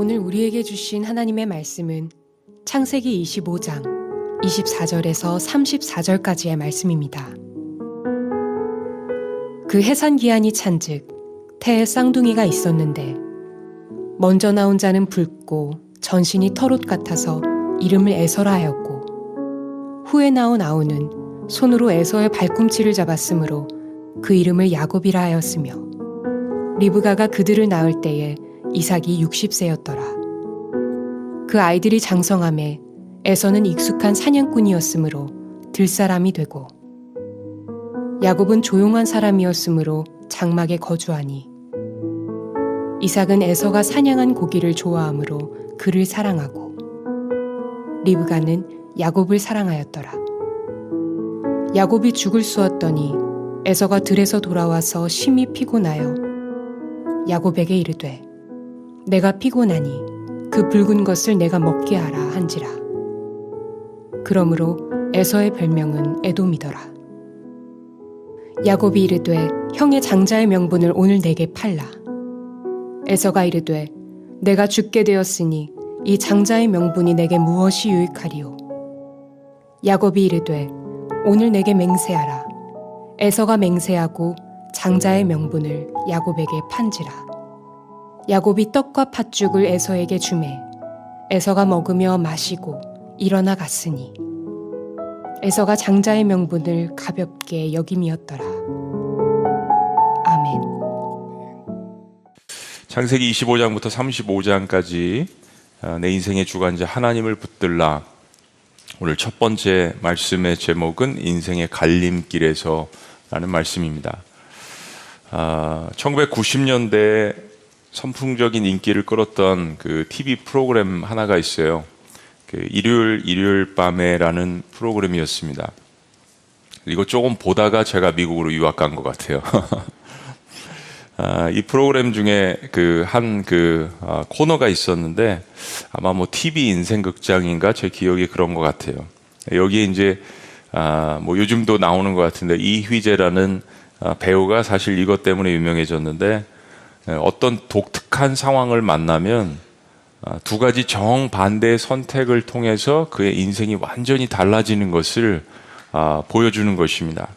오늘 우리에게 주신 하나님의 말씀은 창세기 25장 24절에서 34절까지의 말씀입니다. 그 해산 기한이 찬즉 태에 쌍둥이가 있었는데 먼저 나온 자는 붉고 전신이 털옷 같아서 이름을 에서라 하였고 후에 나온 아우는 손으로 에서의 발꿈치를 잡았으므로 그 이름을 야곱이라 하였으며 리브가가 그들을 낳을 때에 이삭이 60세였더라. 그 아이들이 장성함에 에서는 익숙한 사냥꾼이었으므로 들사람이 되고 야곱은 조용한 사람이었으므로 장막에 거주하니 이삭은 에서가 사냥한 고기를 좋아하므로 그를 사랑하고 리브가는 야곱을 사랑하였더라. 야곱이 죽을 쑤었더니 에서가 들에서 돌아와서 심히 피곤하여 야곱에게 이르되 내가 피곤하니 그 붉은 것을 내가 먹게 하라 한지라. 그러므로 에서의 별명은 에돔이더라. 야곱이 이르되 형의 장자의 명분을 오늘 내게 팔라. 에서가 이르되 내가 죽게 되었으니 이 장자의 명분이 내게 무엇이 유익하리요. 야곱이 이르되 오늘 내게 맹세하라. 에서가 맹세하고 장자의 명분을 야곱에게 판지라. 야곱이 떡과 팥죽을 에서에게 주매 에서가 먹으며 마시고 일어나 갔으니 에서가 장자의 명분을 가볍게 여김이었더라. 아멘. 창세기 25장부터 35장까지 아, 내 인생의 주관자 하나님을 붙들라. 오늘 첫 번째 말씀의 제목은 인생의 갈림길에서 라는 말씀입니다. 아, 1990년대 선풍적인 인기를 끌었던 그 TV 프로그램 하나가 있어요. 그 일요일 일요일 밤에라는 프로그램이었습니다. 이거 조금 보다가 제가 미국으로 유학 간 것 같아요. 아, 이 프로그램 중에 그 한그 그, 아, 코너가 있었는데 아마 뭐 TV 인생 극장인가 제 기억이 그런 것 같아요. 여기에 이제 아, 뭐 요즘도 나오는 것 같은데 이휘재라는 아, 배우가 사실 이것 때문에 유명해졌는데 어떤 독특한 상황을 만나면 아, 두 가지 정반대의 선택을 통해서 그의 인생이 완전히 달라지는 것을 아, 보여주는 것입니다.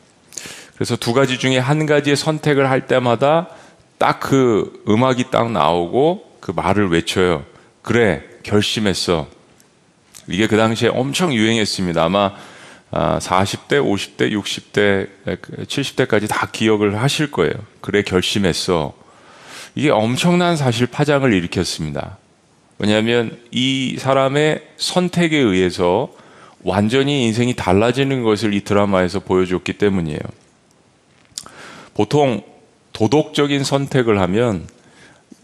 그래서 두 가지 중에 한 가지의 선택을 할 때마다 딱 그 음악이 딱 나오고 그 말을 외쳐요. 그래, 결심했어. 이게 그 당시에 엄청 유행했습니다. 아마 40대, 50대, 60대, 70대까지 다 기억을 하실 거예요. 그래, 결심했어. 이게 엄청난 사실 파장을 일으켰습니다. 왜냐하면 이 사람의 선택에 의해서 완전히 인생이 달라지는 것을 이 드라마에서 보여줬기 때문이에요. 보통 도덕적인 선택을 하면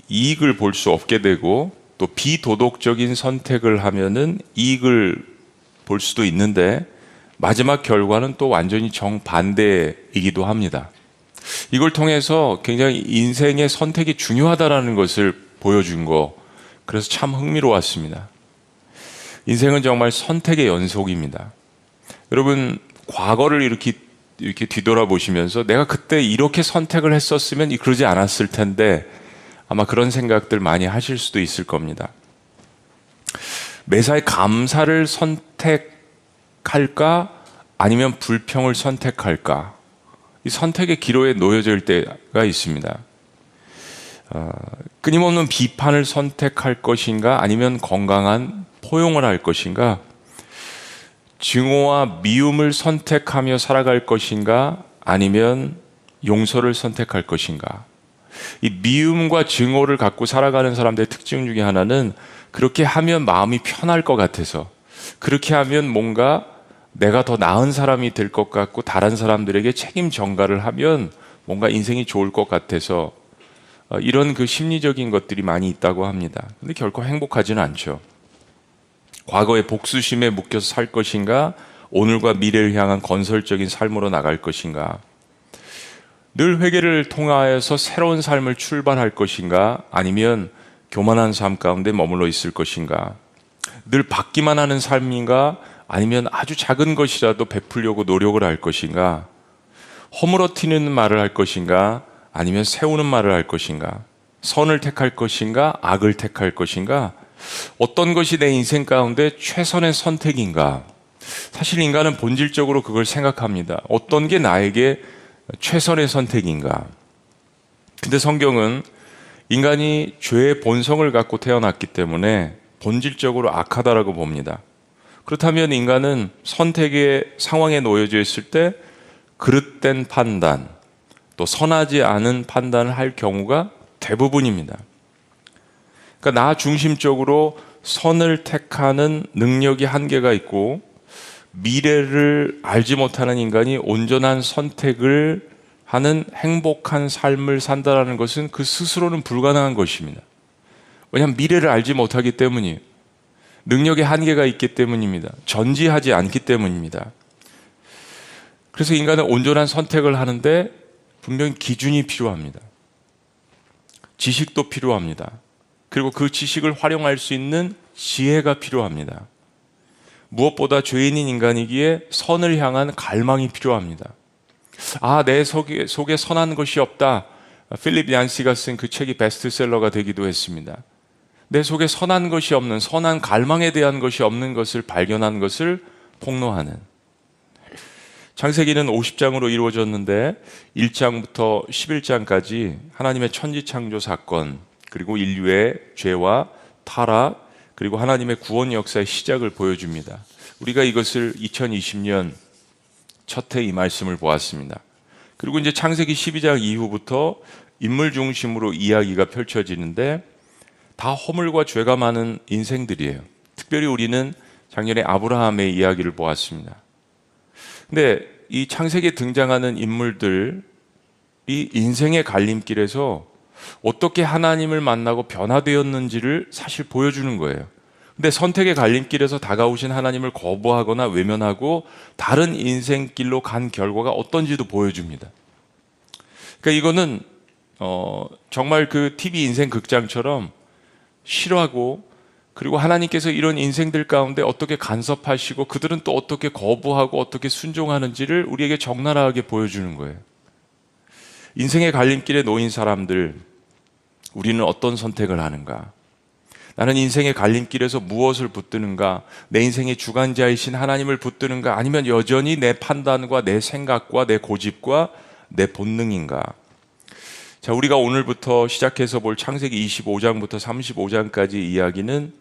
이익을 볼 수 없게 되고 또 비도덕적인 선택을 하면은 이익을 볼 수도 있는데 마지막 결과는 또 완전히 정반대이기도 합니다. 이걸 통해서 굉장히 인생의 선택이 중요하다라는 것을 보여준 거 그래서 참 흥미로웠습니다. 인생은 정말 선택의 연속입니다. 여러분, 과거를 이렇게, 이렇게 뒤돌아보시면서 내가 그때 이렇게 선택을 했었으면 그러지 않았을 텐데 아마 그런 생각들 많이 하실 수도 있을 겁니다. 매사에 감사를 선택할까 아니면 불평을 선택할까? 이 선택의 기로에 놓여질 때가 있습니다. 어, 끊임없는 비판을 선택할 것인가 아니면 건강한 포용을 할 것인가 증오와 미움을 선택하며 살아갈 것인가 아니면 용서를 선택할 것인가 이 미움과 증오를 갖고 살아가는 사람들의 특징 중에 하나는 그렇게 하면 마음이 편할 것 같아서 그렇게 하면 뭔가 내가 더 나은 사람이 될 것 같고 다른 사람들에게 책임 전가를 하면 뭔가 인생이 좋을 것 같아서 어, 이런 그 심리적인 것들이 많이 있다고 합니다. 근데 결코 행복하지는 않죠. 과거의 복수심에 묶여서 살 것인가, 오늘과 미래를 향한 건설적인 삶으로 나갈 것인가, 늘 회개를 통하여서 새로운 삶을 출발할 것인가, 아니면 교만한 삶 가운데 머물러 있을 것인가, 늘 받기만 하는 삶인가, 아니면 아주 작은 것이라도 베풀려고 노력을 할 것인가, 허물어티는 말을 할 것인가, 아니면 세우는 말을 할 것인가? 선을 택할 것인가, 악을 택할 것인가, 어떤 것이 내 인생 가운데 최선의 선택인가. 사실 인간은 본질적으로 그걸 생각합니다. 어떤 게 나에게 최선의 선택인가. 근데 성경은 인간이 죄의 본성을 갖고 태어났기 때문에 본질적으로 악하다라고 봅니다. 그렇다면 인간은 선택의 상황에 놓여져 있을 때 그릇된 판단, 또 선하지 않은 판단을 할 경우가 대부분입니다. 그러니까 나 중심적으로 선을 택하는 능력이 한계가 있고 미래를 알지 못하는 인간이 온전한 선택을 하는 행복한 삶을 산다라는 것은 그 스스로는 불가능한 것입니다. 왜냐하면 미래를 알지 못하기 때문이에요. 능력의 한계가 있기 때문입니다. 전지하지 않기 때문입니다. 그래서 인간은 온전한 선택을 하는데 분명히 기준이 필요합니다. 지식도 필요합니다. 그리고 그 지식을 활용할 수 있는 지혜가 필요합니다. 무엇보다 죄인인 인간이기에 선을 향한 갈망이 필요합니다. 아, 내 속에, 속에 선한 것이 없다. 필립 얀시가 쓴 그 책이 베스트셀러가 되기도 했습니다. 내 속에 선한 것이 없는, 선한 갈망에 대한 것이 없는 것을 발견한 것을 폭로하는. 창세기는 50장으로 이루어졌는데 1장부터 11장까지 하나님의 천지 창조 사건, 그리고 인류의 죄와 타락, 그리고 하나님의 구원 역사의 시작을 보여줍니다. 우리가 이것을 2020년 첫 해 이 말씀을 보았습니다. 그리고 이제 창세기 12장 이후부터 인물 중심으로 이야기가 펼쳐지는데 다 허물과 죄가 많은 인생들이에요. 특별히 우리는 작년에 아브라함의 이야기를 보았습니다. 근데 이 창세기에 등장하는 인물들이 인생의 갈림길에서 어떻게 하나님을 만나고 변화되었는지를 사실 보여주는 거예요. 근데 선택의 갈림길에서 다가오신 하나님을 거부하거나 외면하고 다른 인생길로 간 결과가 어떤지도 보여줍니다. 그러니까 이거는 어, 정말 그 TV 인생 극장처럼 싫어하고 그리고 하나님께서 이런 인생들 가운데 어떻게 간섭하시고 그들은 또 어떻게 거부하고 어떻게 순종하는지를 우리에게 적나라하게 보여주는 거예요. 인생의 갈림길에 놓인 사람들, 우리는 어떤 선택을 하는가? 나는 인생의 갈림길에서 무엇을 붙드는가? 내 인생의 주관자이신 하나님을 붙드는가? 아니면 여전히 내 판단과 내 생각과 내 고집과 내 본능인가? 자, 우리가 오늘부터 시작해서 볼 창세기 25장부터 35장까지 이야기는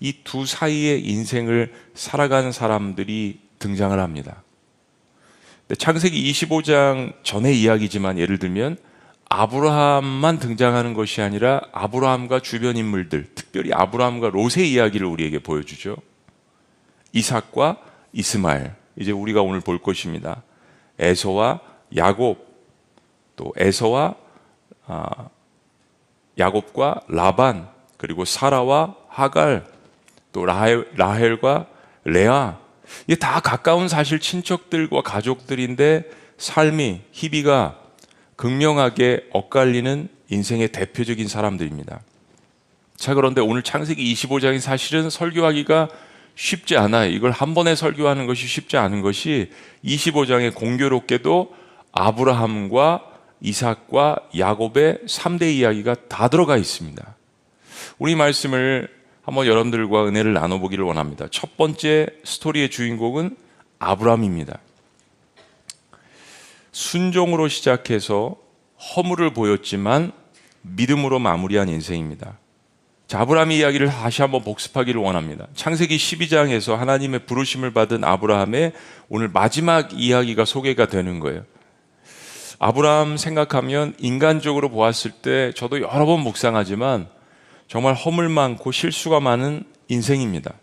이 두 사이의 인생을 살아가는 사람들이 등장을 합니다. 창세기 25장 전의 이야기지만 예를 들면 아브라함만 등장하는 것이 아니라 아브라함과 주변 인물들, 특별히 아브라함과 롯의 이야기를 우리에게 보여주죠. 이삭과 이스마엘, 이제 우리가 오늘 볼 것입니다. 에서와 야곱, 또 에서와 아, 야곱과 라반, 그리고 사라와 하갈, 또 라헬, 라헬 과 레아, 이게 다 가까운 사실 친척들과 가족들인데 삶이 희비가 극명하게 엇갈리는 인생의 대표적인 사람들입니다. 자, 그런데 오늘 창세기 25장이 사실은 설교하기가 쉽지 않아요. 이걸 한 번에 설교하는 것이 쉽지 않은 것이 25장에 공교롭게도 아브라함과 이삭과 야곱의 3대 이야기가 다 들어가 있습니다. 우리 말씀을 한번 여러분들과 은혜를 나눠보기를 원합니다. 첫 번째 스토리의 주인공은 아브라함입니다. 순종으로 시작해서 허물을 보였지만 믿음으로 마무리한 인생입니다. 자, 아브라함의 이야기를 다시 한번 복습하기를 원합니다. 창세기 12장에서 하나님의 부르심을 받은 아브라함의 오늘 마지막 이야기가 소개가 되는 거예요. 아브라함 생각하면 인간적으로 보았을 때 저도 여러 번 묵상하지만 정말 허물 많고 실수가 많은 인생입니다.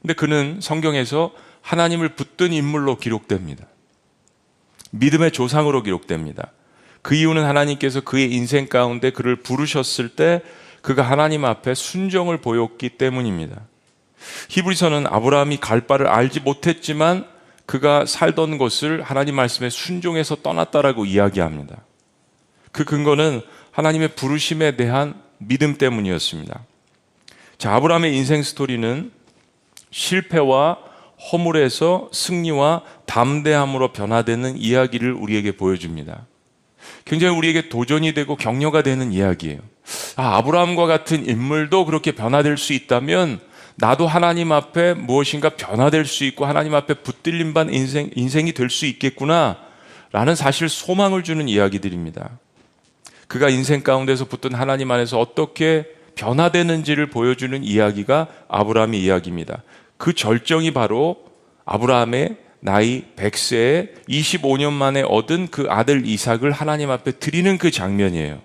근데 그는 성경에서 하나님을 붙든 인물로 기록됩니다. 믿음의 조상으로 기록됩니다. 그 이유는 하나님께서 그의 인생 가운데 그를 부르셨을 때 그가 하나님 앞에 순정을 보였기 때문입니다. 히브리서는 아브라함이 갈 바를 알지 못했지만 그가 살던 곳을 하나님 말씀에 순종해서 떠났다라고 이야기합니다. 그 근거는 하나님의 부르심에 대한 믿음 때문이었습니다. 자, 아브라함의 인생 스토리는 실패와 허물에서 승리와 담대함으로 변화되는 이야기를 우리에게 보여줍니다. 굉장히 우리에게 도전이 되고 격려가 되는 이야기예요. 아, 아브라함과 같은 인물도 그렇게 변화될 수 있다면 나도 하나님 앞에 무엇인가 변화될 수 있고 하나님 앞에 붙들림 반 인생, 인생이 될 수 있겠구나 라는 사실 소망을 주는 이야기들입니다. 그가 인생 가운데서 붙든 하나님 안에서 어떻게 변화되는지를 보여주는 이야기가 아브라함의 이야기입니다. 그 절정이 바로 아브라함의 나이 100세에 25년 만에 얻은 그 아들 이삭을 하나님 앞에 드리는 그 장면이에요.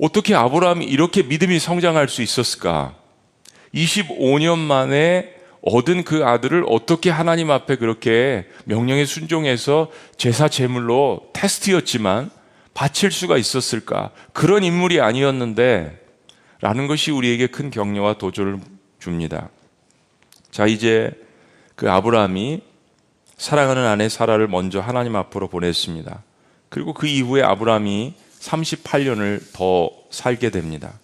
어떻게 아브라함이 이렇게 믿음이 성장할 수 있었을까? 25년 만에 얻은 그 아들을 어떻게 하나님 앞에 그렇게 명령에 순종해서 제사 제물로 테스트였지만 바칠 수가 있었을까? 그런 인물이 아니었는데 라는 것이 우리에게 큰 격려와 도전을 줍니다. 자, 이제 그 아브라함이 사랑하는 아내 사라를 먼저 하나님 앞으로 보냈습니다. 그리고 그 이후에 아브라함이 38년을 더 살게 됩니다.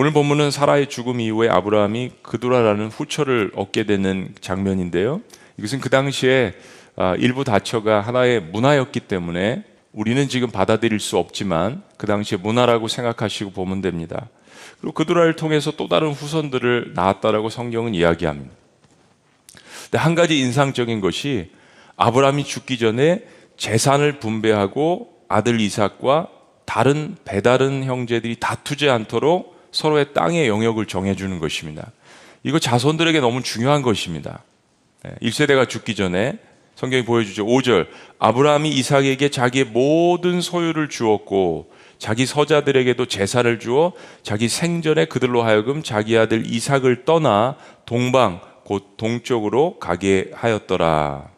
오늘 본문은 사라의 죽음 이후에 아브라함이 그두라라는 후처를 얻게 되는 장면인데요. 이것은 그 당시에 아, 일부 다처가 하나의 문화였기 때문에 우리는 지금 받아들일 수 없지만 그 당시에 문화라고 생각하시고 보면 됩니다. 그리고 그두라를 통해서 또 다른 후손들을 낳았다라고 성경은 이야기합니다. 근데 한 가지 인상적인 것이 아브라함이 죽기 전에 재산을 분배하고 아들 이삭과 다른 배다른 형제들이 다투지 않도록 서로의 땅의 영역을 정해주는 것입니다. 이거 자손들에게 너무 중요한 것입니다. 1세대가 죽기 전에 성경이 보여주죠. 5절. 아브라함이 이삭에게 자기의 모든 소유를 주었고 자기 서자들에게도 제사를 주어 자기 생전에 그들로 하여금 자기 아들 이삭을 떠나 동방 곧 동쪽으로 가게 하였더라.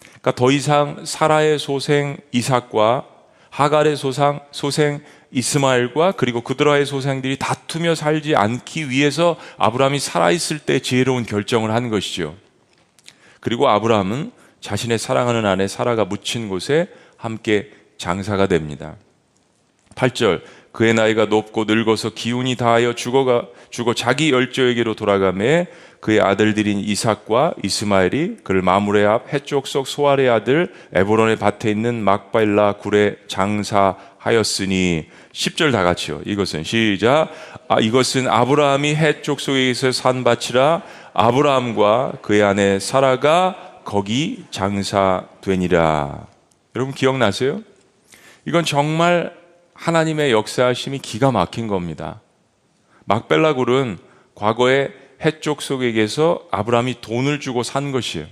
그러니까 더 이상 사라의 소생 이삭과 하갈의 소상, 소생 이스마엘과 그리고 그드라의 소생들이 다투며 살지 않기 위해서 아브라함이 살아있을 때 지혜로운 결정을 한 것이죠. 그리고 아브라함은 자신의 사랑하는 아내 사라가 묻힌 곳에 함께 장사가 됩니다. 8절 그의 나이가 높고 늙어서 기운이 다하여 죽어가 죽어 자기 열조에게로 돌아가매 그의 아들들인 이삭과 이스마엘이 그를 마무레 앞 해쪽 속 소알의 아들 에브론의 밭에 있는 막발라 굴에 장사하 였으니 10절 다 같이요. 이것은 시작. 아, 이것은 아브라함이 해쪽 속에서 산 밭이라 아브라함과 그의 아내 사라가 거기 장사되니라. 여러분 기억나세요? 이건 정말 하나님의 역사하심이 기가 막힌 겁니다. 막벨라 굴은 과거에 해쪽 속에게서 아브라함이 돈을 주고 산 것이에요.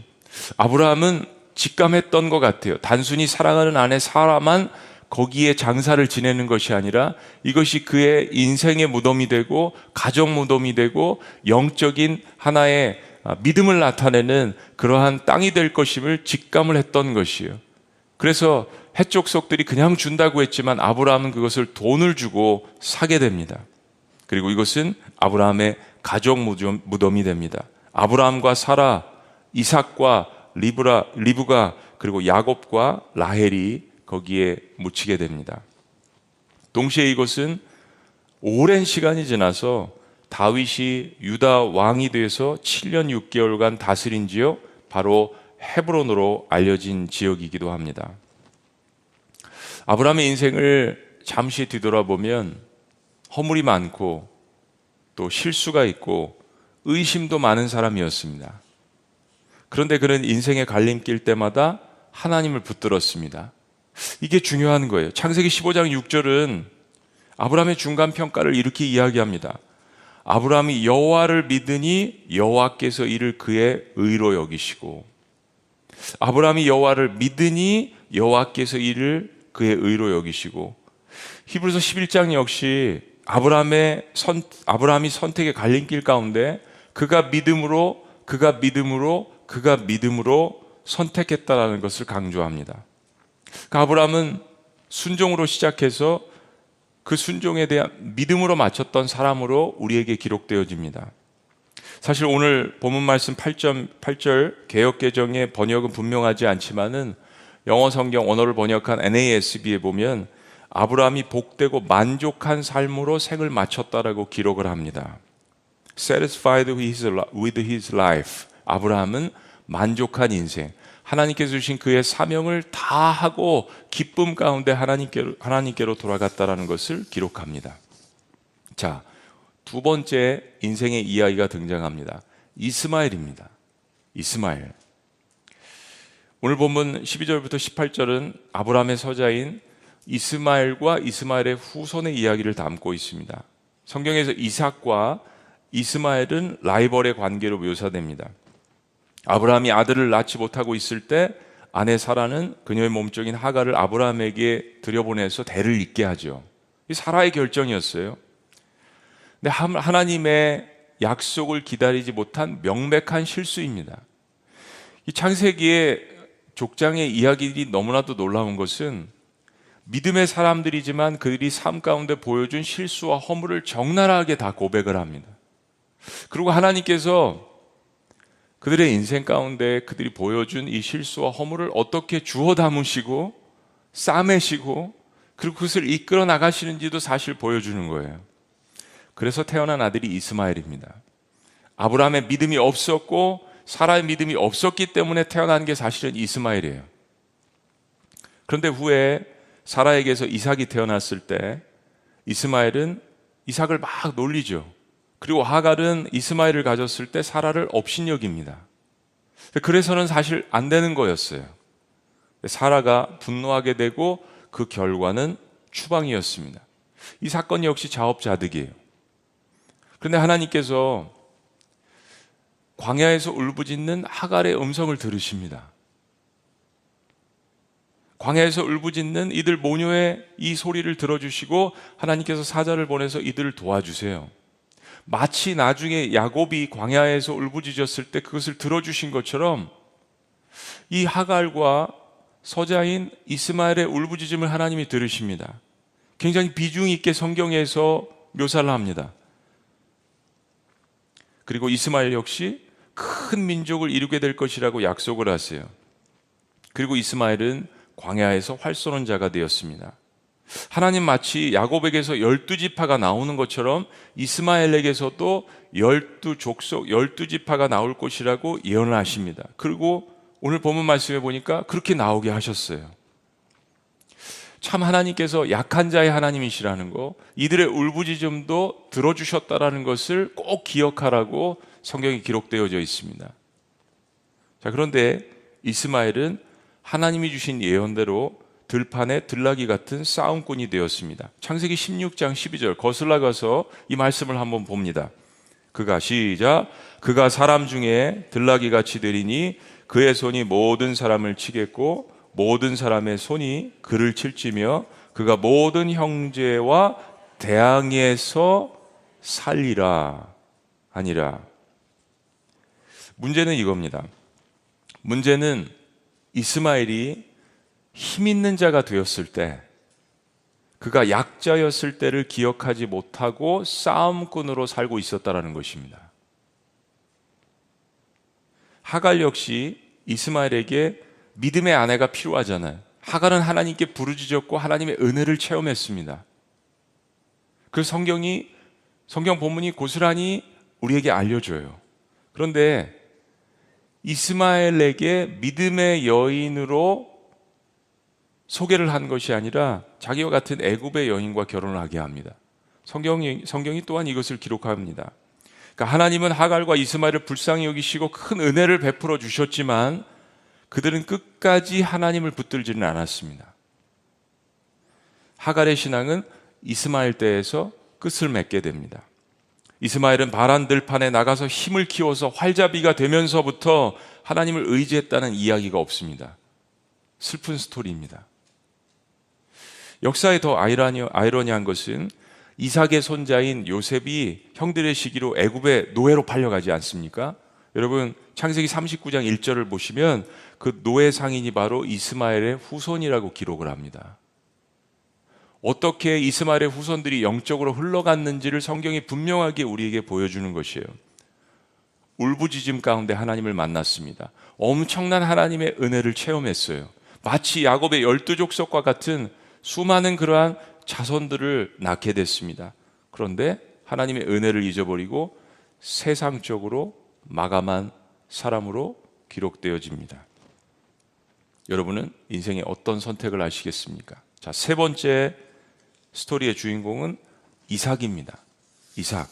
아브라함은 직감했던 것 같아요. 단순히 사랑하는 아내 사라만 거기에 장사를 지내는 것이 아니라 이것이 그의 인생의 무덤이 되고 가정 무덤이 되고 영적인 하나의 믿음을 나타내는 그러한 땅이 될 것임을 직감을 했던 것이에요. 그래서 해쪽 속들이 그냥 준다고 했지만 아브라함은 그것을 돈을 주고 사게 됩니다. 그리고 이것은 아브라함의 가족 무덤이 됩니다. 아브라함과 사라, 이삭과 리브라, 리브가 그리고 야곱과 라헬이 거기에 묻히게 됩니다. 동시에 이것은 오랜 시간이 지나서 다윗이 유다 왕이 돼서 7년 6개월간 다스린 지역 바로 헤브론으로 알려진 지역이기도 합니다. 아브라함의 인생을 잠시 뒤돌아보면 허물이 많고 또 실수가 있고 의심도 많은 사람이었습니다. 그런데 그는 인생의 갈림길 때마다 하나님을 붙들었습니다. 이게 중요한 거예요. 창세기 15장 6절은 아브라함의 중간 평가를 이렇게 이야기합니다. 아브라함이 여호와를 믿으니 여호와께서 이를 그의 의로 여기시고 아브라함이 여호와를 믿으니 여호와께서 이를 그의 의로 여기시고 히브리서 11장 역시 아브라함의 선, 아브라함이 선택의 갈림길 가운데 그가 믿음으로 그가 믿음으로 그가 믿음으로 선택했다라는 것을 강조합니다. 그 아브라함은 순종으로 시작해서 그 순종에 대한 믿음으로 맞췄던 사람으로 우리에게 기록되어집니다. 사실 오늘 본문 말씀 8점, 8절 개혁 개정의 번역은 분명하지 않지만은 영어 성경 언어를 번역한 NASB에 보면 아브라함이 복되고 만족한 삶으로 생을 마쳤다라고 기록을 합니다. Satisfied with his life. 아브라함은 만족한 인생, 하나님께서 주신 그의 사명을 다 하고 기쁨 가운데 하나님께로, 하나님께로 돌아갔다라는 것을 기록합니다. 자, 두 번째 인생의 이야기가 등장합니다. 이스마엘입니다. 이스마엘. 오늘 본문 12절부터 18절은 아브라함의 서자인 이스마엘과 이스마엘의 후손의 이야기를 담고 있습니다. 성경에서 이삭과 이스마엘은 라이벌의 관계로 묘사됩니다. 아브라함이 아들을 낳지 못하고 있을 때 아내 사라는 그녀의 몸종인 하가를 아브라함에게 들여보내서 대를 잇게 하죠. 이 사라의 결정이었어요. 근데 하나님의 약속을 기다리지 못한 명백한 실수입니다. 이 창세기의 족장의 이야기들이 너무나도 놀라운 것은 믿음의 사람들이지만 그들이 삶 가운데 보여준 실수와 허물을 적나라하게 다 고백을 합니다. 그리고 하나님께서 그들의 인생 가운데 그들이 보여준 이 실수와 허물을 어떻게 주워 담으시고 싸매시고 그리고 그것을 이끌어 나가시는지도 사실 보여주는 거예요. 그래서 태어난 아들이 이스마엘입니다. 아브라함의 믿음이 없었고 사라의 믿음이 없었기 때문에 태어난 게 사실은 이스마엘이에요. 그런데 후에 사라에게서 이삭이 태어났을 때 이스마엘은 이삭을 막 놀리죠. 그리고 하갈은 이스마엘을 가졌을 때 사라를 업신여깁니다. 그래서는 사실 안 되는 거였어요. 사라가 분노하게 되고 그 결과는 추방이었습니다. 이 사건 역시 자업자득이에요. 그런데 하나님께서 광야에서 울부짖는 하갈의 음성을 들으십니다. 광야에서 울부짖는 이들 모녀의 이 소리를 들어주시고 하나님께서 사자를 보내서 이들을 도와주세요. 마치 나중에 야곱이 광야에서 울부짖었을 때 그것을 들어주신 것처럼 이 하갈과 서자인 이스마엘의 울부짖음을 하나님이 들으십니다. 굉장히 비중 있게 성경에서 묘사를 합니다. 그리고 이스마엘 역시 큰 민족을 이루게 될 것이라고 약속을 하세요. 그리고 이스마엘은 광야에서 활쏘는 자가 되었습니다. 하나님 마치 야곱에게서 열두 지파가 나오는 것처럼 이스마엘에게서도 열두 족속, 열두 지파가 나올 것이라고 예언을 하십니다. 그리고 오늘 본문 말씀에 보니까 그렇게 나오게 하셨어요. 참 하나님께서 약한 자의 하나님이시라는 거, 이들의 울부짖음도 들어주셨다라는 것을 꼭 기억하라고 성경이 기록되어져 있습니다. 자, 그런데 이스마엘은 하나님이 주신 예언대로 들판에 들나기 같은 싸움꾼이 되었습니다. 창세기 16장 12절 거슬러 가서 이 말씀을 한번 봅니다. 그가 시작 그가 사람 중에 들나기 같이 되리니 그의 손이 모든 사람을 치겠고 모든 사람의 손이 그를 칠지며 그가 모든 형제와 대항에서 살리라 아니라 문제는 이겁니다. 문제는 이스마엘이 힘 있는 자가 되었을 때 그가 약자였을 때를 기억하지 못하고 싸움꾼으로 살고 있었다라는 것입니다. 하갈 역시 이스마엘에게 믿음의 아내가 필요하잖아요. 하갈은 하나님께 부르짖었고 하나님의 은혜를 체험했습니다. 그 성경이 성경 본문이 고스란히 우리에게 알려줘요. 그런데 이스마엘에게 믿음의 여인으로 소개를 한 것이 아니라 자기와 같은 애굽의 여인과 결혼을 하게 합니다. 성경이, 성경이 또한 이것을 기록합니다. 그러니까 하나님은 하갈과 이스마엘을 불쌍히 여기시고 큰 은혜를 베풀어 주셨지만 그들은 끝까지 하나님을 붙들지는 않았습니다. 하갈의 신앙은 이스마엘 때에서 끝을 맺게 됩니다. 이스마엘은 바란 들판에 나가서 힘을 키워서 활잡이가 되면서부터 하나님을 의지했다는 이야기가 없습니다. 슬픈 스토리입니다. 역사에 더 아이러니한 것은 이삭의 손자인 요셉이 형들의 시기로 애굽의 노예로 팔려가지 않습니까? 여러분 창세기 39장 1절을 보시면 그 노예 상인이 바로 이스마엘의 후손이라고 기록을 합니다. 어떻게 이스마엘의 후손들이 영적으로 흘러갔는지를 성경이 분명하게 우리에게 보여주는 것이에요. 울부짖음 가운데 하나님을 만났습니다. 엄청난 하나님의 은혜를 체험했어요. 마치 야곱의 열두 족속과 같은 수많은 그러한 자손들을 낳게 됐습니다. 그런데 하나님의 은혜를 잊어버리고 세상적으로 마감한 사람으로 기록되어집니다. 여러분은 인생에 어떤 선택을 하시겠습니까? 자, 세 번째 스토리의 주인공은 이삭입니다. 이삭.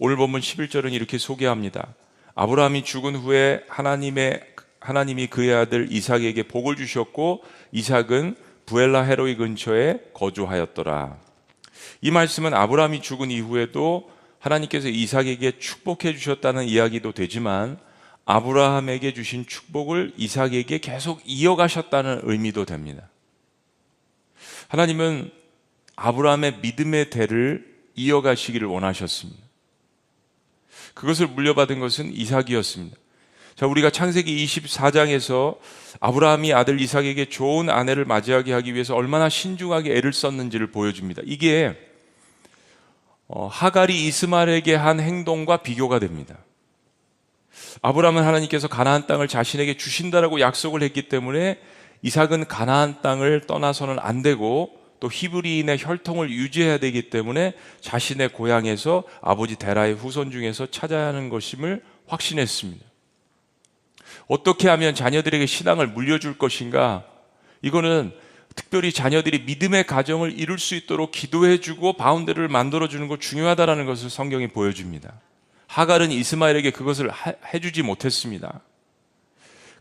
오늘 본문 11절은 이렇게 소개합니다. 아브라함이 죽은 후에 하나님의 하나님이 그의 아들 이삭에게 복을 주셨고 이삭은 부엘라 헤로이 근처에 거주하였더라. 이 말씀은 아브라함이 죽은 이후에도 하나님께서 이삭에게 축복해 주셨다는 이야기도 되지만 아브라함에게 주신 축복을 이삭에게 계속 이어가셨다는 의미도 됩니다. 하나님은 아브라함의 믿음의 대를 이어가시기를 원하셨습니다. 그것을 물려받은 것은 이삭이었습니다. 자, 우리가 창세기 24장에서 아브라함이 아들 이삭에게 좋은 아내를 맞이하게 하기 위해서 얼마나 신중하게 애를 썼는지를 보여줍니다. 이게 어, 하갈이 이스마엘에게 한 행동과 비교가 됩니다. 아브라함은 하나님께서 가나안 땅을 자신에게 주신다라고 약속을 했기 때문에 이삭은 가나안 땅을 떠나서는 안 되고 또 히브리인의 혈통을 유지해야 되기 때문에 자신의 고향에서 아버지 데라의 후손 중에서 찾아야 하는 것임을 확신했습니다. 어떻게 하면 자녀들에게 신앙을 물려줄 것인가? 이거는 특별히 자녀들이 믿음의 가정을 이룰 수 있도록 기도해주고 바운드를 만들어주는 것 중요하다라는 것을 성경이 보여줍니다. 하갈은 이스마엘에게 그것을 해주지 못했습니다.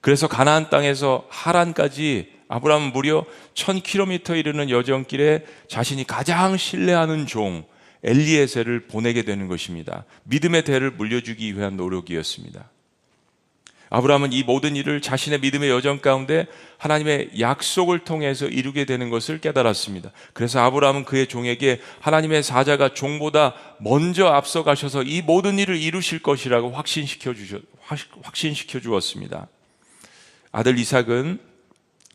그래서 가나안 땅에서 하란까지 아브라함은 무려 1000km 이르는 여정길에 자신이 가장 신뢰하는 종 엘리에셀을 보내게 되는 것입니다. 믿음의 대를 물려주기 위한 노력이었습니다. 아브라함은 이 모든 일을 자신의 믿음의 여정 가운데 하나님의 약속을 통해서 이루게 되는 것을 깨달았습니다. 그래서 아브라함은 그의 종에게 하나님의 사자가 종보다 먼저 앞서 가셔서 이 모든 일을 이루실 것이라고 확신시켜 주셨 확신시켜 주었습니다. 아들 이삭은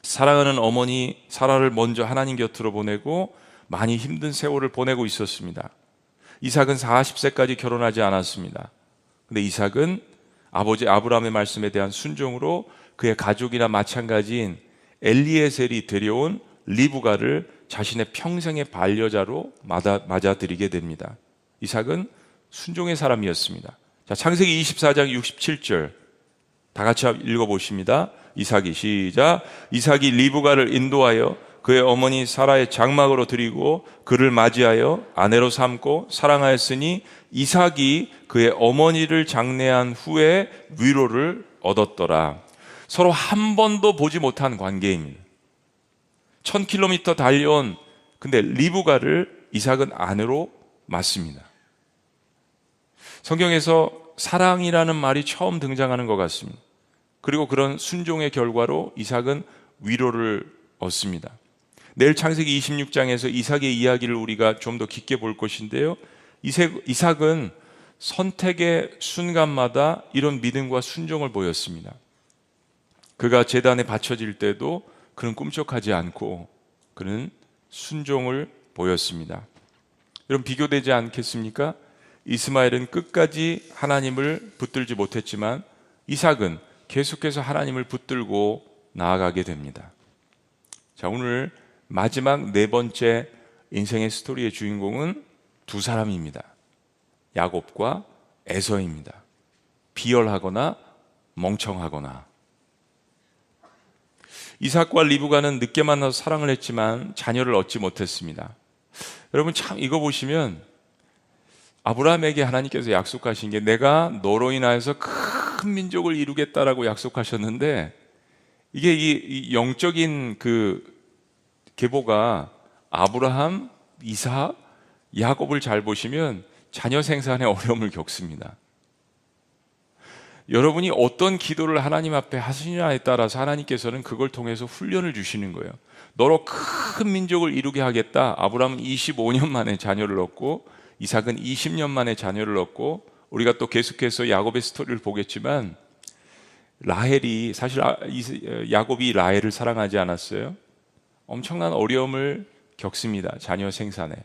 사랑하는 어머니 사라를 먼저 하나님 곁으로 보내고 많이 힘든 세월을 보내고 있었습니다. 이삭은 40세까지 결혼하지 않았습니다. 근데 이삭은 아버지 아브라함의 말씀에 대한 순종으로 그의 가족이나 마찬가지인 엘리에셀이 데려온 리브가를 자신의 평생의 반려자로 맞아, 맞아들이게 됩니다. 이삭은 순종의 사람이었습니다. 자, 창세기 24장 67절. 다 같이 읽어보십니다. 이삭이 시작. 이삭이 리브가를 인도하여 그의 어머니 사라의 장막으로 드리고 그를 맞이하여 아내로 삼고 사랑하였으니 이삭이 그의 어머니를 장례한 후에 위로를 얻었더라. 서로 한 번도 보지 못한 관계입니다. 천 킬로미터 달려온 근데 리브가를 이삭은 아내로 맞습니다. 성경에서 사랑이라는 말이 처음 등장하는 것 같습니다. 그리고 그런 순종의 결과로 이삭은 위로를 얻습니다. 내일 창세기 26장에서 이삭의 이야기를 우리가 좀 더 깊게 볼 것인데요. 이삭 은 선택의 순간마다 이런 믿음과 순종을 보였습니다. 그가 재단에 바쳐질 때도 그는 꿈쩍하지 않고 그는 순종을 보였습니다. 여러분 비교되지 않겠습니까? 이스마엘은 끝까지 하나님을 붙들지 못했지만 이삭은 계속해서 하나님을 붙들고 나아가게 됩니다. 자, 오늘 마지막 네 번째 인생의 스토리의 주인공은 두 사람입니다. 야곱과 에서입니다. 비열하거나 멍청하거나. 이삭과 리브가는 늦게 만나서 사랑을 했지만 자녀를 얻지 못했습니다. 여러분 참 이거 보시면 아브라함에게 하나님께서 약속하신 게 내가 너로 인하여서 큰 민족을 이루겠다라고 약속하셨는데 이게 이 영적인 그 계보가 아브라함, 이삭, 야곱을 잘 보시면 자녀 생산에 어려움을 겪습니다. 여러분이 어떤 기도를 하나님 앞에 하시냐에 따라서 하나님께서는 그걸 통해서 훈련을 주시는 거예요. 너로 큰 민족을 이루게 하겠다. 아브라함은 25년 만에 자녀를 얻고 이삭은 20년 만에 자녀를 얻고 우리가 또 계속해서 야곱의 스토리를 보겠지만 라헬이 사실 아, 야곱이 라헬을 사랑하지 않았어요. 엄청난 어려움을 겪습니다. 자녀 생산에.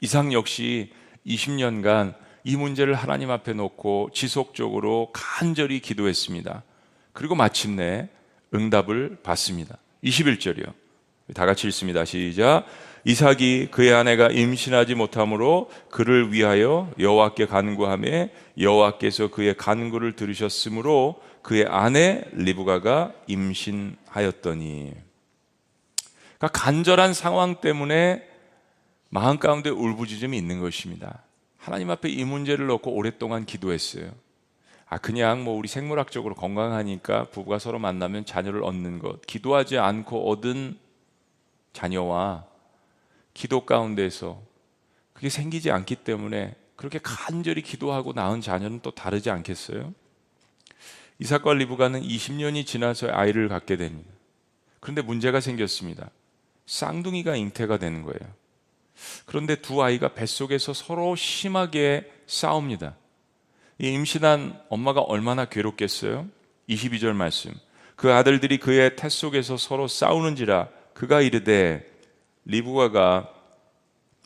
이상 역시 20년간 이 문제를 하나님 앞에 놓고 지속적으로 간절히 기도했습니다. 그리고 마침내 응답을 받습니다. 21절이요. 다 같이 읽습니다. 시작. 이삭이 그의 아내가 임신하지 못함으로 그를 위하여 여호와께 간구하며 여호와께서 그의 간구를 들으셨으므로 그의 아내 리브가가 임신하였더니 그러니까 간절한 상황 때문에 마음 가운데 울부짖음이 있는 것입니다. 하나님 앞에 이 문제를 놓고 오랫동안 기도했어요. 아 그냥 뭐 우리 생물학적으로 건강하니까 부부가 서로 만나면 자녀를 얻는 것 기도하지 않고 얻은 자녀와 기도 가운데서 그게 생기지 않기 때문에 그렇게 간절히 기도하고 낳은 자녀는 또 다르지 않겠어요? 이삭과 리브가는 20년이 지나서 아이를 갖게 됩니다. 그런데 문제가 생겼습니다. 쌍둥이가 잉태가 되는 거예요. 그런데 두 아이가 뱃속에서 서로 심하게 싸웁니다. 이 임신한 엄마가 얼마나 괴롭겠어요? 22절 말씀. 그 아들들이 그의 태 속에서 서로 싸우는지라 그가 이르되 리브가가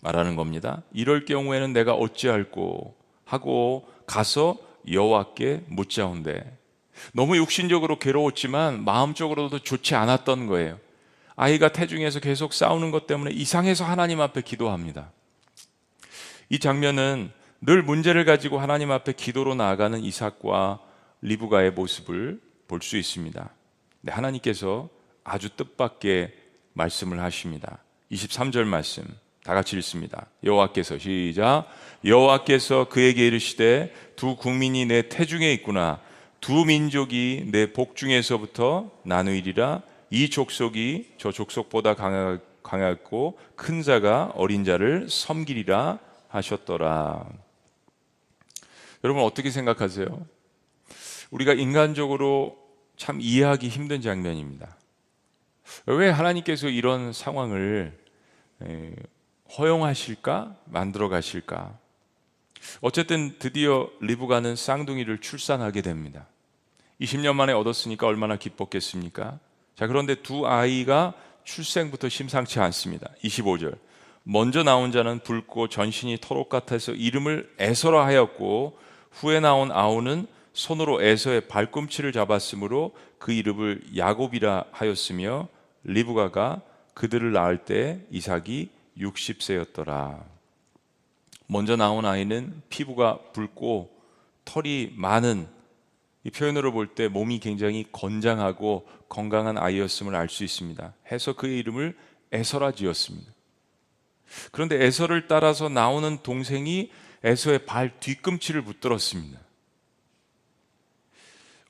말하는 겁니다. 이럴 경우에는 내가 어찌할꼬 하고 가서 여호와께 묻자온대. 너무 육신적으로 괴로웠지만 마음적으로도 좋지 않았던 거예요. 아이가 태중에서 계속 싸우는 것 때문에 이상해서 하나님 앞에 기도합니다. 이 장면은 늘 문제를 가지고 하나님 앞에 기도로 나아가는 이삭과 리브가의 모습을 볼 수 있습니다. 네, 하나님께서 아주 뜻밖의 말씀을 하십니다. 23절 말씀 다 같이 읽습니다. 여호와께서 시작 여호와께서 그에게 이르시되 두 국민이 내 태중에 있구나 두 민족이 내 복중에서부터 나누이리라 이 족속이 저 족속보다 강하고 큰 자가 어린 자를 섬기리라 하셨더라. 여러분 어떻게 생각하세요? 우리가 인간적으로 참 이해하기 힘든 장면입니다. 왜 하나님께서 이런 상황을 허용하실까? 만들어 가실까? 어쨌든 드디어 리브가는 쌍둥이를 출산하게 됩니다. 20년 만에 얻었으니까 얼마나 기뻤겠습니까? 자, 그런데 두 아이가 출생부터 심상치 않습니다. 25절. 먼저 나온 자는 붉고 전신이 터록 같아서 이름을 에서라 하였고 후에 나온 아우는 손으로 에서의 발꿈치를 잡았으므로 그 이름을 야곱이라 하였으며 리브가가 그들을 낳을 때 이삭이 60세였더라. 먼저 나온 아이는 피부가 붉고 털이 많은 이 표현으로 볼 때 몸이 굉장히 건장하고 건강한 아이였음을 알 수 있습니다. 해서 그의 이름을 에서라 지었습니다. 그런데 에서를 따라서 나오는 동생이 에서의 발 뒤꿈치를 붙들었습니다.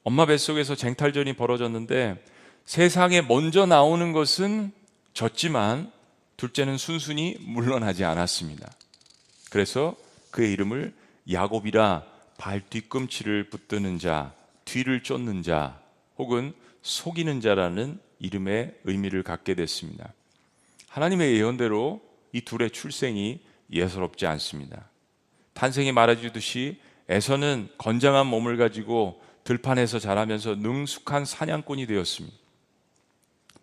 엄마 뱃속에서 쟁탈전이 벌어졌는데 세상에 먼저 나오는 것은 졌지만 둘째는 순순히 물러나지 않았습니다. 그래서 그의 이름을 야곱이라 발 뒤꿈치를 붙드는 자, 뒤를 쫓는 자, 혹은 속이는 자라는 이름의 의미를 갖게 됐습니다. 하나님의 예언대로 이 둘의 출생이 예사롭지 않습니다. 탄생이 말해주듯이 에서는 건장한 몸을 가지고 들판에서 자라면서 능숙한 사냥꾼이 되었습니다.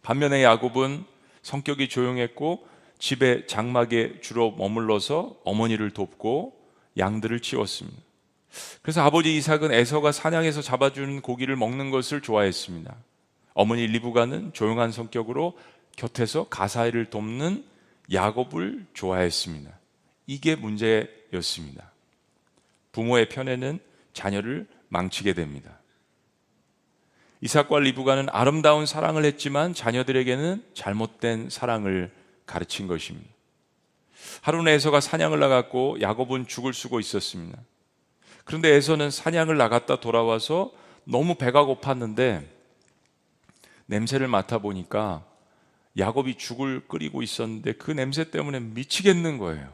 반면에 야곱은 성격이 조용했고 집에 장막에 주로 머물러서 어머니를 돕고 양들을 치웠습니다. 그래서 아버지 이삭은 에서가 사냥해서 잡아주는 고기를 먹는 것을 좋아했습니다. 어머니 리브가는 조용한 성격으로 곁에서 가사일을 돕는 야곱을 좋아했습니다. 이게 문제였습니다. 부모의 편에는 자녀를 망치게 됩니다. 이삭과 리브가는 아름다운 사랑을 했지만 자녀들에게는 잘못된 사랑을 가르친 것입니다. 하루는 에서가 사냥을 나갔고 야곱은 죽을 쓰고 있었습니다. 그런데 에서는 사냥을 나갔다 돌아와서 너무 배가 고팠는데 냄새를 맡아 보니까 야곱이 죽을 끓이고 있었는데 그 냄새 때문에 미치겠는 거예요.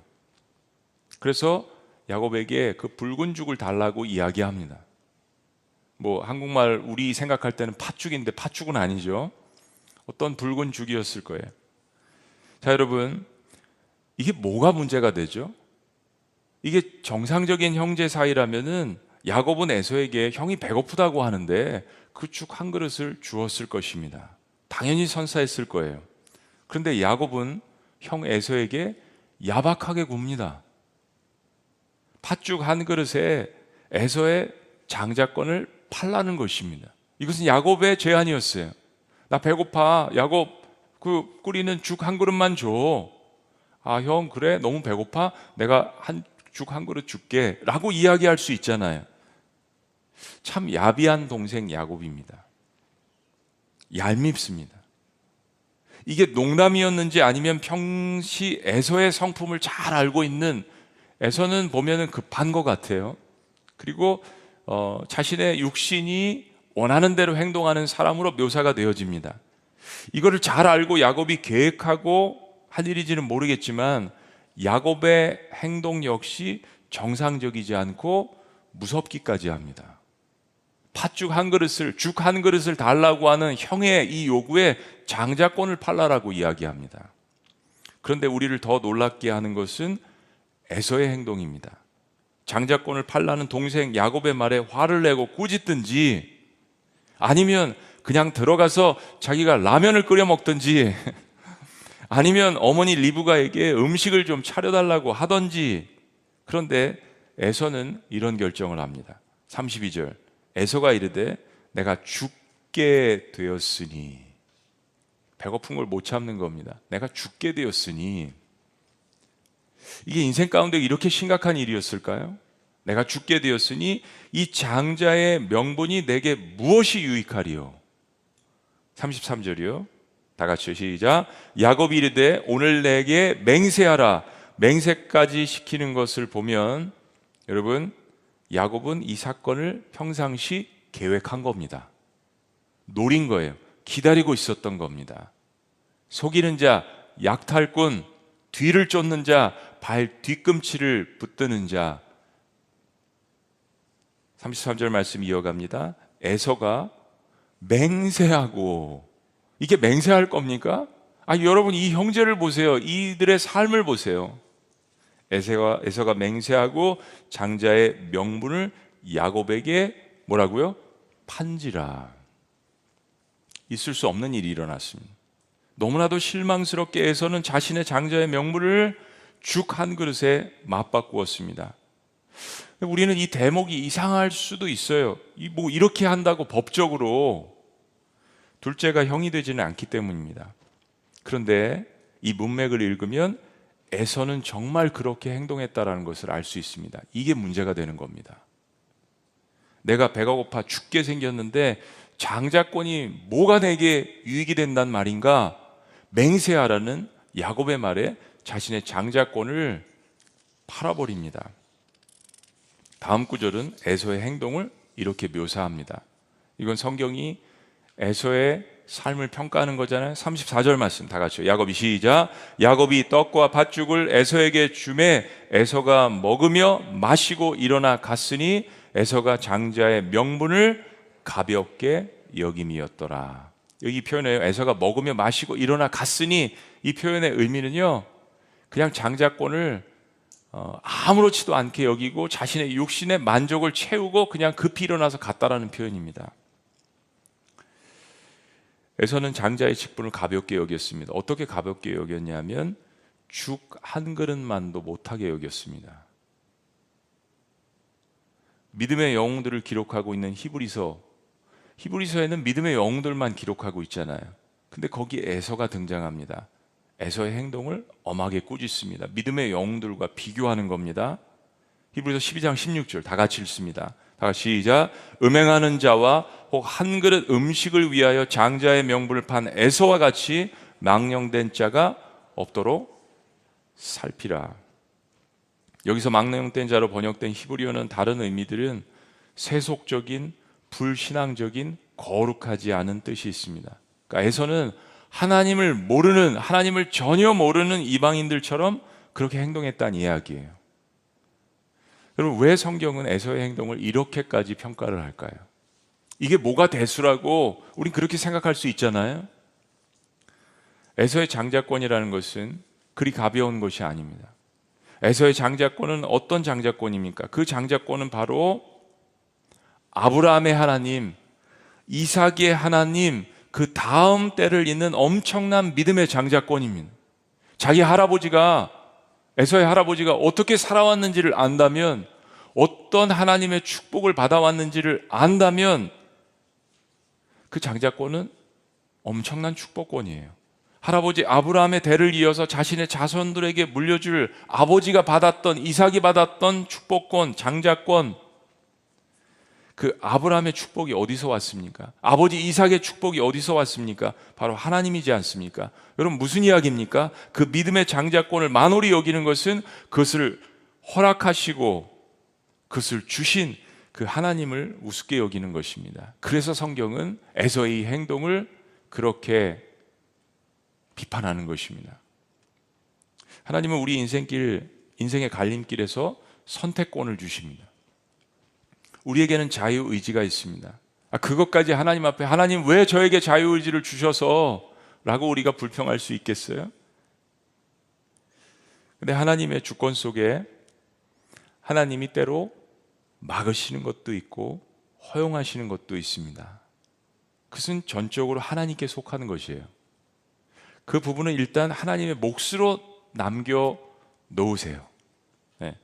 그래서 야곱에게 그 붉은 죽을 달라고 이야기합니다. 뭐 한국말 우리 생각할 때는 팥죽인데 팥죽은 아니죠. 어떤 붉은 죽이었을 거예요. 자, 여러분. 이게 뭐가 문제가 되죠? 이게 정상적인 형제 사이라면은 야곱은 에서에게 형이 배고프다고 하는데 그 죽 한 그릇을 주었을 것입니다. 당연히 선사했을 거예요. 그런데 야곱은 형 에서에게 야박하게 굽니다. 팥죽 한 그릇에 에서의 장자권을 팔라는 것입니다. 이것은 야곱의 제안이었어요. 나 배고파. 야곱 그 끓이는 죽 한 그릇만 줘. 아, 형, 그래? 너무 배고파? 내가 한, 죽 한 그릇 줄게. 라고 이야기할 수 있잖아요. 참 야비한 동생 야곱입니다. 얄밉습니다. 이게 농담이었는지 아니면 평시 에서의 성품을 잘 알고 있는 에서는 보면은 급한 것 같아요. 그리고 어, 자신의 육신이 원하는 대로 행동하는 사람으로 묘사가 되어집니다. 이거를 잘 알고 야곱이 계획하고 할 일인지는 모르겠지만 야곱의 행동 역시 정상적이지 않고 무섭기까지 합니다. 팥죽 한 그릇을 죽 한 그릇을 달라고 하는 형의 이 요구에 장자권을 팔라라고 이야기합니다. 그런데 우리를 더 놀랍게 하는 것은 에서의 행동입니다. 장자권을 팔라는 동생 야곱의 말에 화를 내고 꾸짖든지 아니면 그냥 들어가서 자기가 라면을 끓여 먹든지 아니면 어머니 리브가에게 음식을 좀 차려달라고 하던지 그런데 에서는 이런 결정을 합니다. 32절 에서가 이르되 내가 죽게 되었으니 배고픈 걸 못 참는 겁니다. 내가 죽게 되었으니 이게 인생 가운데 이렇게 심각한 일이었을까요? 내가 죽게 되었으니 이 장자의 명분이 내게 무엇이 유익하리요? 33절이요. 다 같이 시작. 야곱이 이르되 오늘 내게 맹세하라. 맹세까지 시키는 것을 보면 여러분 야곱은 이 사건을 평상시 계획한 겁니다. 노린 거예요. 기다리고 있었던 겁니다. 속이는 자, 약탈꾼, 뒤를 쫓는 자, 발 뒤꿈치를 붙드는 자. 33절 말씀 이어갑니다. 에서가 맹세하고 이게 맹세할 겁니까? 아, 여러분 이 형제를 보세요. 이들의 삶을 보세요. 에서가, 에서가 맹세하고 장자의 명분을 야곱에게 뭐라고요? 판지라. 있을 수 없는 일이 일어났습니다. 너무나도 실망스럽게 에서는 자신의 장자의 명분을 죽 한 그릇에 맞바꾸었습니다. 우리는 이 대목이 이상할 수도 있어요. 뭐 이렇게 한다고 법적으로 둘째가 형이 되지는 않기 때문입니다. 그런데 이 문맥을 읽으면 에서는 정말 그렇게 행동했다라는 것을 알 수 있습니다. 이게 문제가 되는 겁니다. 내가 배가 고파 죽게 생겼는데 장자권이 뭐가 내게 유익이 된단 말인가? 맹세하라는 야곱의 말에 자신의 장자권을 팔아버립니다. 다음 구절은 에서의 행동을 이렇게 묘사합니다. 이건 성경이 에서의 삶을 평가하는 거잖아요. 34절 말씀 다 같이요. 야곱이 시작. 야곱이 떡과 팥죽을 에서에게 주매 에서가 먹으며 마시고 일어나 갔으니 에서가 장자의 명분을 가볍게 여김이었더라. 여기 표현에요. 에서가 먹으며 마시고 일어나 갔으니 이 표현의 의미는요. 그냥 장자권을 어, 아무렇지도 않게 여기고 자신의 육신의 만족을 채우고 그냥 급히 일어나서 갔다라는 표현입니다. 에서는 장자의 직분을 가볍게 여겼습니다. 어떻게 가볍게 여겼냐면 죽 한 그릇만도 못하게 여겼습니다. 믿음의 영웅들을 기록하고 있는 히브리서 히브리서에는 믿음의 영웅들만 기록하고 있잖아요. 근데 거기 에서가 등장합니다. 에서의 행동을 엄하게 꾸짖습니다. 믿음의 영웅들과 비교하는 겁니다. 히브리서 12장 16절 다 같이 읽습니다. 다 같이 시작. 음행하는 자와 혹 한 그릇 음식을 위하여 장자의 명분을 판 에서와 같이 망령된 자가 없도록 살피라. 여기서 망령된 자로 번역된 히브리어는 다른 의미들은 세속적인 불신앙적인 거룩하지 않은 뜻이 있습니다. 그러니까 에서는 하나님을 모르는 하나님을 전혀 모르는 이방인들처럼 그렇게 행동했다는 이야기예요. 여러분 왜 성경은 에서의 행동을 이렇게까지 평가를 할까요? 이게 뭐가 대수라고 우린 그렇게 생각할 수 있잖아요. 에서의 장자권이라는 것은 그리 가벼운 것이 아닙니다. 에서의 장자권은 어떤 장자권입니까? 그 장자권은 바로 아브라함의 하나님, 이삭의 하나님, 그 다음 때를 잇는 엄청난 믿음의 장자권입니다. 자기 할아버지가 에서의 할아버지가 어떻게 살아왔는지를 안다면 어떤 하나님의 축복을 받아왔는지를 안다면 그 장자권은 엄청난 축복권이에요. 할아버지 아브라함의 대를 이어서 자신의 자손들에게 물려줄 아버지가 받았던 이삭이 받았던 축복권, 장자권 그 아브라함의 축복이 어디서 왔습니까? 아버지 이삭의 축복이 어디서 왔습니까? 바로 하나님이지 않습니까? 여러분 무슨 이야기입니까? 그 믿음의 장자권을 만홀히 여기는 것은 그것을 허락하시고 그것을 주신 그 하나님을 우습게 여기는 것입니다. 그래서 성경은 에서의 행동을 그렇게 비판하는 것입니다. 하나님은 우리 인생길, 인생의 갈림길에서 선택권을 주십니다. 우리에게는 자유의지가 있습니다. 아, 그것까지 하나님 앞에 하나님 왜 저에게 자유의지를 주셔서 라고 우리가 불평할 수 있겠어요? 근데 하나님의 주권 속에 하나님이 때로 막으시는 것도 있고 허용하시는 것도 있습니다. 그것은 전적으로 하나님께 속하는 것이에요. 그 부분은 일단 하나님의 몫으로 남겨 놓으세요. 네.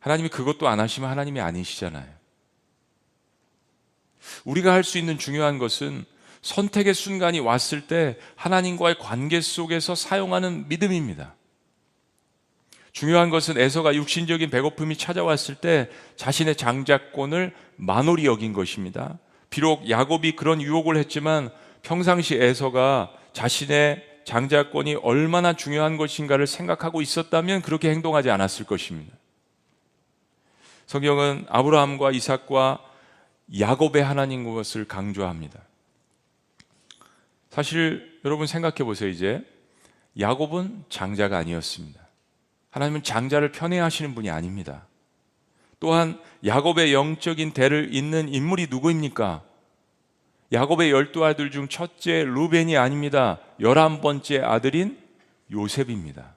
하나님이 그것도 안 하시면 하나님이 아니시잖아요. 우리가 할 수 있는 중요한 것은 선택의 순간이 왔을 때 하나님과의 관계 속에서 사용하는 믿음입니다. 중요한 것은 에서가 육신적인 배고픔이 찾아왔을 때 자신의 장자권을 만홀히 여긴 것입니다. 비록 야곱이 그런 유혹을 했지만 평상시 에서가 자신의 장자권이 얼마나 중요한 것인가를 생각하고 있었다면 그렇게 행동하지 않았을 것입니다. 성경은 아브라함과 이삭과 야곱의 하나님 것을 강조합니다. 사실 여러분 생각해 보세요, 이제. 야곱은 장자가 아니었습니다. 하나님은 장자를 편애하시는 분이 아닙니다. 또한 야곱의 영적인 대를 잇는 인물이 누구입니까? 야곱의 열두 아들 중 첫째 루벤이 아닙니다. 열한 번째 아들인 요셉입니다.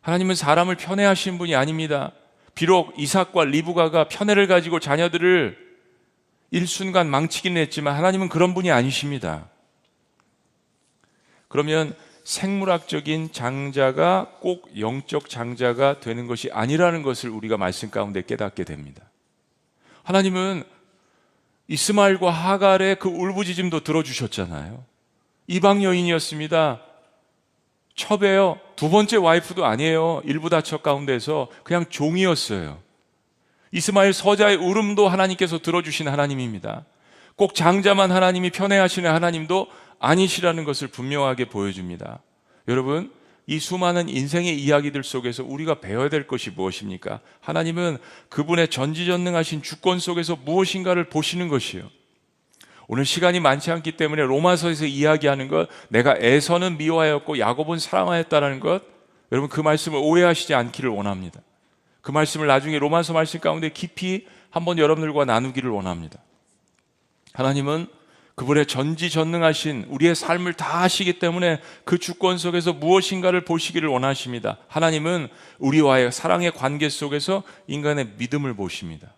하나님은 사람을 편애하시는 분이 아닙니다. 비록 이삭과 리브가가 편애를 가지고 자녀들을 일순간 망치긴 했지만 하나님은 그런 분이 아니십니다. 그러면 생물학적인 장자가 꼭 영적 장자가 되는 것이 아니라는 것을 우리가 말씀 가운데 깨닫게 됩니다. 하나님은 이스마엘과 하갈의 그 울부짖음도 들어주셨잖아요. 이방 여인이었습니다. 첩에요. 두 번째 와이프도 아니에요. 일부 다처 가운데서 그냥 종이었어요. 이스마엘 서자의 울음도 하나님께서 들어주신 하나님입니다. 꼭 장자만 하나님이 편애하시는 하나님도 아니시라는 것을 분명하게 보여줍니다. 여러분, 이 수많은 인생의 이야기들 속에서 우리가 배워야 될 것이 무엇입니까? 하나님은 그분의 전지전능하신 주권 속에서 무엇인가를 보시는 것이요. 오늘 시간이 많지 않기 때문에 로마서에서 이야기하는 것, 내가 에서는 미워하였고 야곱은 사랑하였다는 것, 여러분 그 말씀을 오해하시지 않기를 원합니다. 그 말씀을 나중에 로마서 말씀 가운데 깊이 한번 여러분들과 나누기를 원합니다. 하나님은 그분의 전지전능하신 우리의 삶을 다 하시기 때문에 그 주권 속에서 무엇인가를 보시기를 원하십니다. 하나님은 우리와의 사랑의 관계 속에서 인간의 믿음을 보십니다.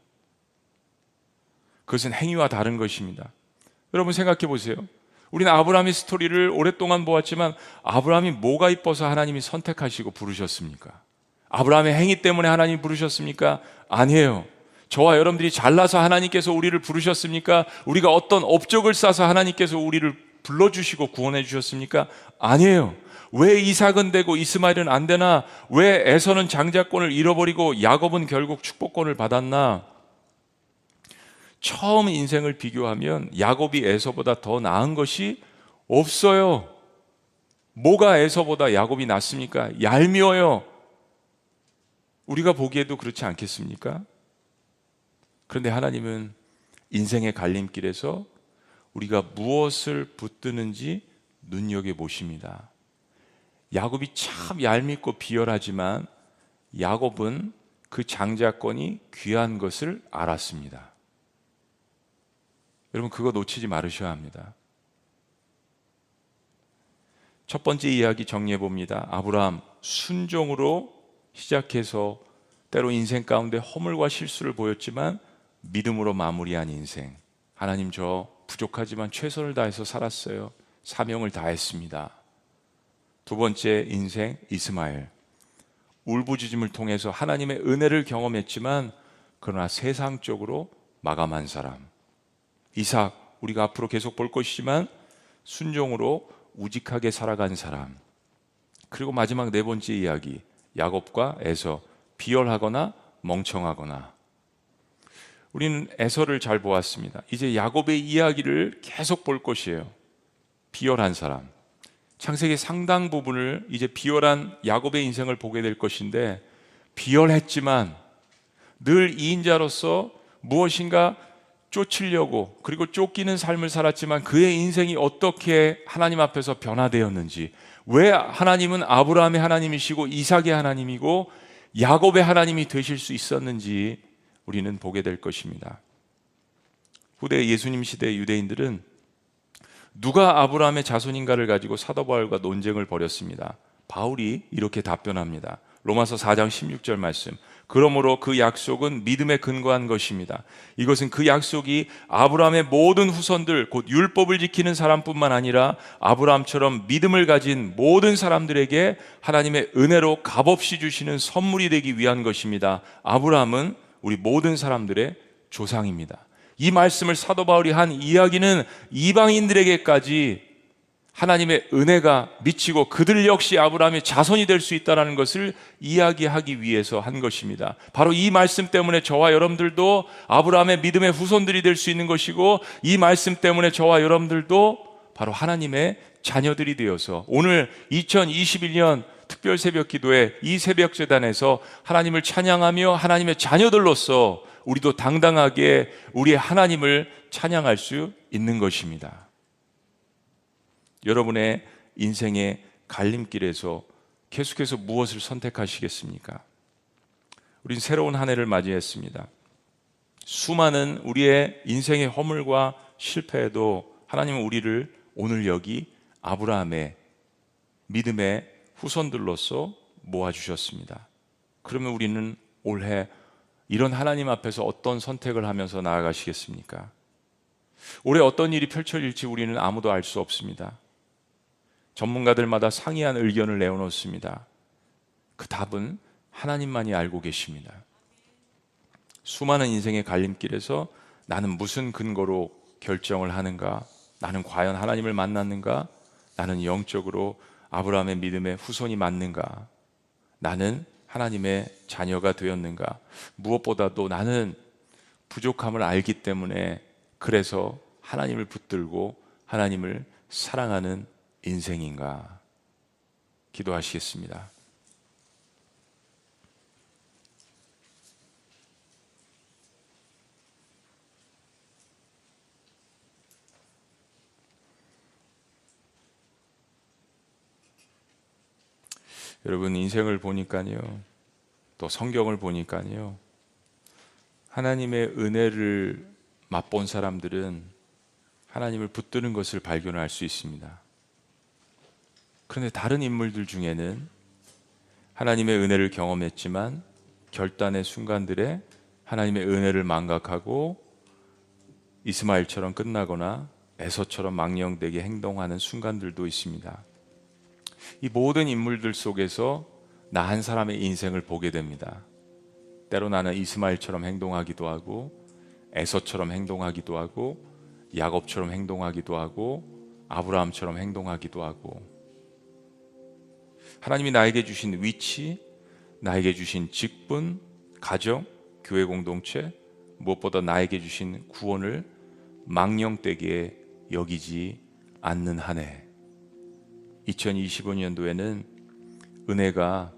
그것은 행위와 다른 것입니다. 여러분 생각해 보세요. 우리는 아브라함의 스토리를 오랫동안 보았지만 아브라함이 뭐가 이뻐서 하나님이 선택하시고 부르셨습니까? 아브라함의 행위 때문에 하나님이 부르셨습니까? 아니에요. 저와 여러분들이 잘나서 하나님께서 우리를 부르셨습니까? 우리가 어떤 업적을 쌓아서 하나님께서 우리를 불러주시고 구원해 주셨습니까? 아니에요. 왜 이삭은 되고 이스마엘은 안 되나? 왜 에서는 장자권을 잃어버리고 야곱은 결국 축복권을 받았나? 처음 인생을 비교하면 야곱이 에서보다 더 나은 것이 없어요. 뭐가 에서보다 야곱이 낫습니까? 얄미워요. 우리가 보기에도 그렇지 않겠습니까? 그런데 하나님은 인생의 갈림길에서 우리가 무엇을 붙드는지 눈여겨 보십니다. 야곱이 참 얄밉고 비열하지만 야곱은 그 장자권이 귀한 것을 알았습니다. 여러분 그거 놓치지 말으셔야 합니다. 첫 번째 이야기 정리해 봅니다. 아브라함 순종으로 시작해서 때로 인생 가운데 허물과 실수를 보였지만 믿음으로 마무리한 인생. 하나님 저 부족하지만 최선을 다해서 살았어요. 사명을 다했습니다. 두 번째 인생 이스마엘. 울부짖음을 통해서 하나님의 은혜를 경험했지만 그러나 세상적으로 마감한 사람. 이삭 우리가 앞으로 계속 볼 것이지만 순종으로 우직하게 살아간 사람. 그리고 마지막 네 번째 이야기. 야곱과 에서 비열하거나 멍청하거나. 우리는 에서를 잘 보았습니다. 이제 야곱의 이야기를 계속 볼 것이에요. 비열한 사람. 창세기 상당 부분을 이제 비열한 야곱의 인생을 보게 될 것인데 비열했지만 늘 이인자로서 무엇인가 쫓으려고 그리고 쫓기는 삶을 살았지만 그의 인생이 어떻게 하나님 앞에서 변화되었는지 왜 하나님은 아브라함의 하나님이시고 이삭의 하나님이고 야곱의 하나님이 되실 수 있었는지 우리는 보게 될 것입니다. 후대 예수님 시대 유대인들은 누가 아브라함의 자손인가를 가지고 사도 바울과 논쟁을 벌였습니다. 바울이 이렇게 답변합니다. 로마서 4장 16절 말씀. 그러므로 그 약속은 믿음에 근거한 것입니다. 이것은 그 약속이 아브라함의 모든 후손들, 곧 율법을 지키는 사람뿐만 아니라 아브라함처럼 믿음을 가진 모든 사람들에게 하나님의 은혜로 값없이 주시는 선물이 되기 위한 것입니다. 아브라함은 우리 모든 사람들의 조상입니다. 이 말씀을 사도 바울이 한 이야기는 이방인들에게까지 하나님의 은혜가 미치고 그들 역시 아브라함의 자손이 될 수 있다는 것을 이야기하기 위해서 한 것입니다. 바로 이 말씀 때문에 저와 여러분들도 아브라함의 믿음의 후손들이 될 수 있는 것이고 이 말씀 때문에 저와 여러분들도 바로 하나님의 자녀들이 되어서 오늘 2021년 특별 새벽 기도에 이 새벽 재단에서 하나님을 찬양하며 하나님의 자녀들로서 우리도 당당하게 우리 하나님을 찬양할 수 있는 것입니다. 여러분의 인생의 갈림길에서 계속해서 무엇을 선택하시겠습니까? 우린 새로운 한 해를 맞이했습니다. 수많은 우리의 인생의 허물과 실패에도 하나님은 우리를 오늘 여기 아브라함의 믿음의 후손들로서 모아주셨습니다. 그러면 우리는 올해 이런 하나님 앞에서 어떤 선택을 하면서 나아가시겠습니까? 올해 어떤 일이 펼쳐질지 우리는 아무도 알 수 없습니다. 전문가들마다 상이한 의견을 내어놓습니다. 그 답은 하나님만이 알고 계십니다. 수많은 인생의 갈림길에서 나는 무슨 근거로 결정을 하는가? 나는 과연 하나님을 만났는가? 나는 영적으로 아브라함의 믿음의 후손이 맞는가? 나는 하나님의 자녀가 되었는가? 무엇보다도 나는 부족함을 알기 때문에 그래서 하나님을 붙들고 하나님을 사랑하는 인생인가? 기도하시겠습니다. 여러분 인생을 보니까요. 또 성경을 보니까요. 하나님의 은혜를 맛본 사람들은 하나님을 붙드는 것을 발견할 수 있습니다. 그런데 다른 인물들 중에는 하나님의 은혜를 경험했지만 결단의 순간들에 하나님의 은혜를 망각하고 이스마엘처럼 끝나거나 에서처럼 망령되게 행동하는 순간들도 있습니다. 이 모든 인물들 속에서 나 한 사람의 인생을 보게 됩니다. 때로 나는 이스마엘처럼 행동하기도 하고 에서처럼 행동하기도 하고 야곱처럼 행동하기도 하고 아브라함처럼 행동하기도 하고 하나님이 나에게 주신 위치, 나에게 주신 직분, 가정, 교회 공동체, 무엇보다 나에게 주신 구원을 망령되게 여기지 않는 한 해. 2025년도에는 은혜가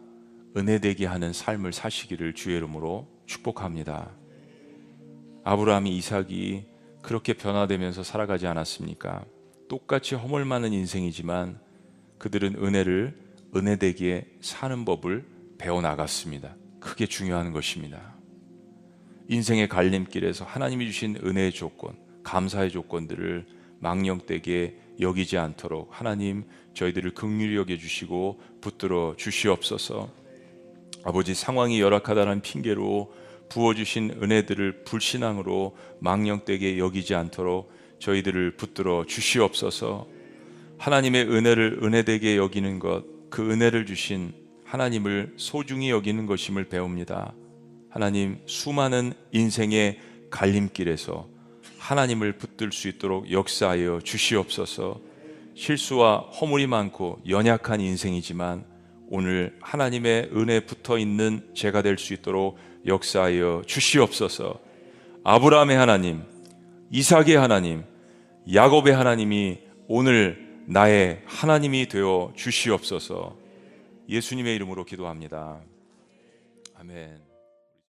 은혜되게 하는 삶을 사시기를 주의 이름으로 축복합니다. 아브라함이 이삭이 그렇게 변화되면서 살아가지 않았습니까? 똑같이 허물 많은 인생이지만 그들은 은혜를 은혜되게 사는 법을 배워 나갔습니다. 크게 중요한 것입니다. 인생의 갈림길에서 하나님이 주신 은혜의 조건, 감사의 조건들을 망령되게 여기지 않도록 하나님 저희들을 극률히 여겨 주시고 붙들어 주시옵소서. 아버지 상황이 열악하다는 핑계로 부어 주신 은혜들을 불신앙으로 망령되게 여기지 않도록 저희들을 붙들어 주시옵소서. 하나님의 은혜를 은혜되게 여기는 것, 그 은혜를 주신 하나님을 소중히 여기는 것임을 배웁니다. 하나님 수많은 인생의 갈림길에서 하나님을 붙들 수 있도록 역사하여 주시옵소서. 실수와 허물이 많고 연약한 인생이지만 오늘 하나님의 은혜 붙어 있는 제가 될 수 있도록 역사하여 주시옵소서. 아브라함의 하나님, 이삭의 하나님, 야곱의 하나님이 오늘 나의 하나님이 되어 주시옵소서. 예수님의 이름으로 기도합니다. 아멘.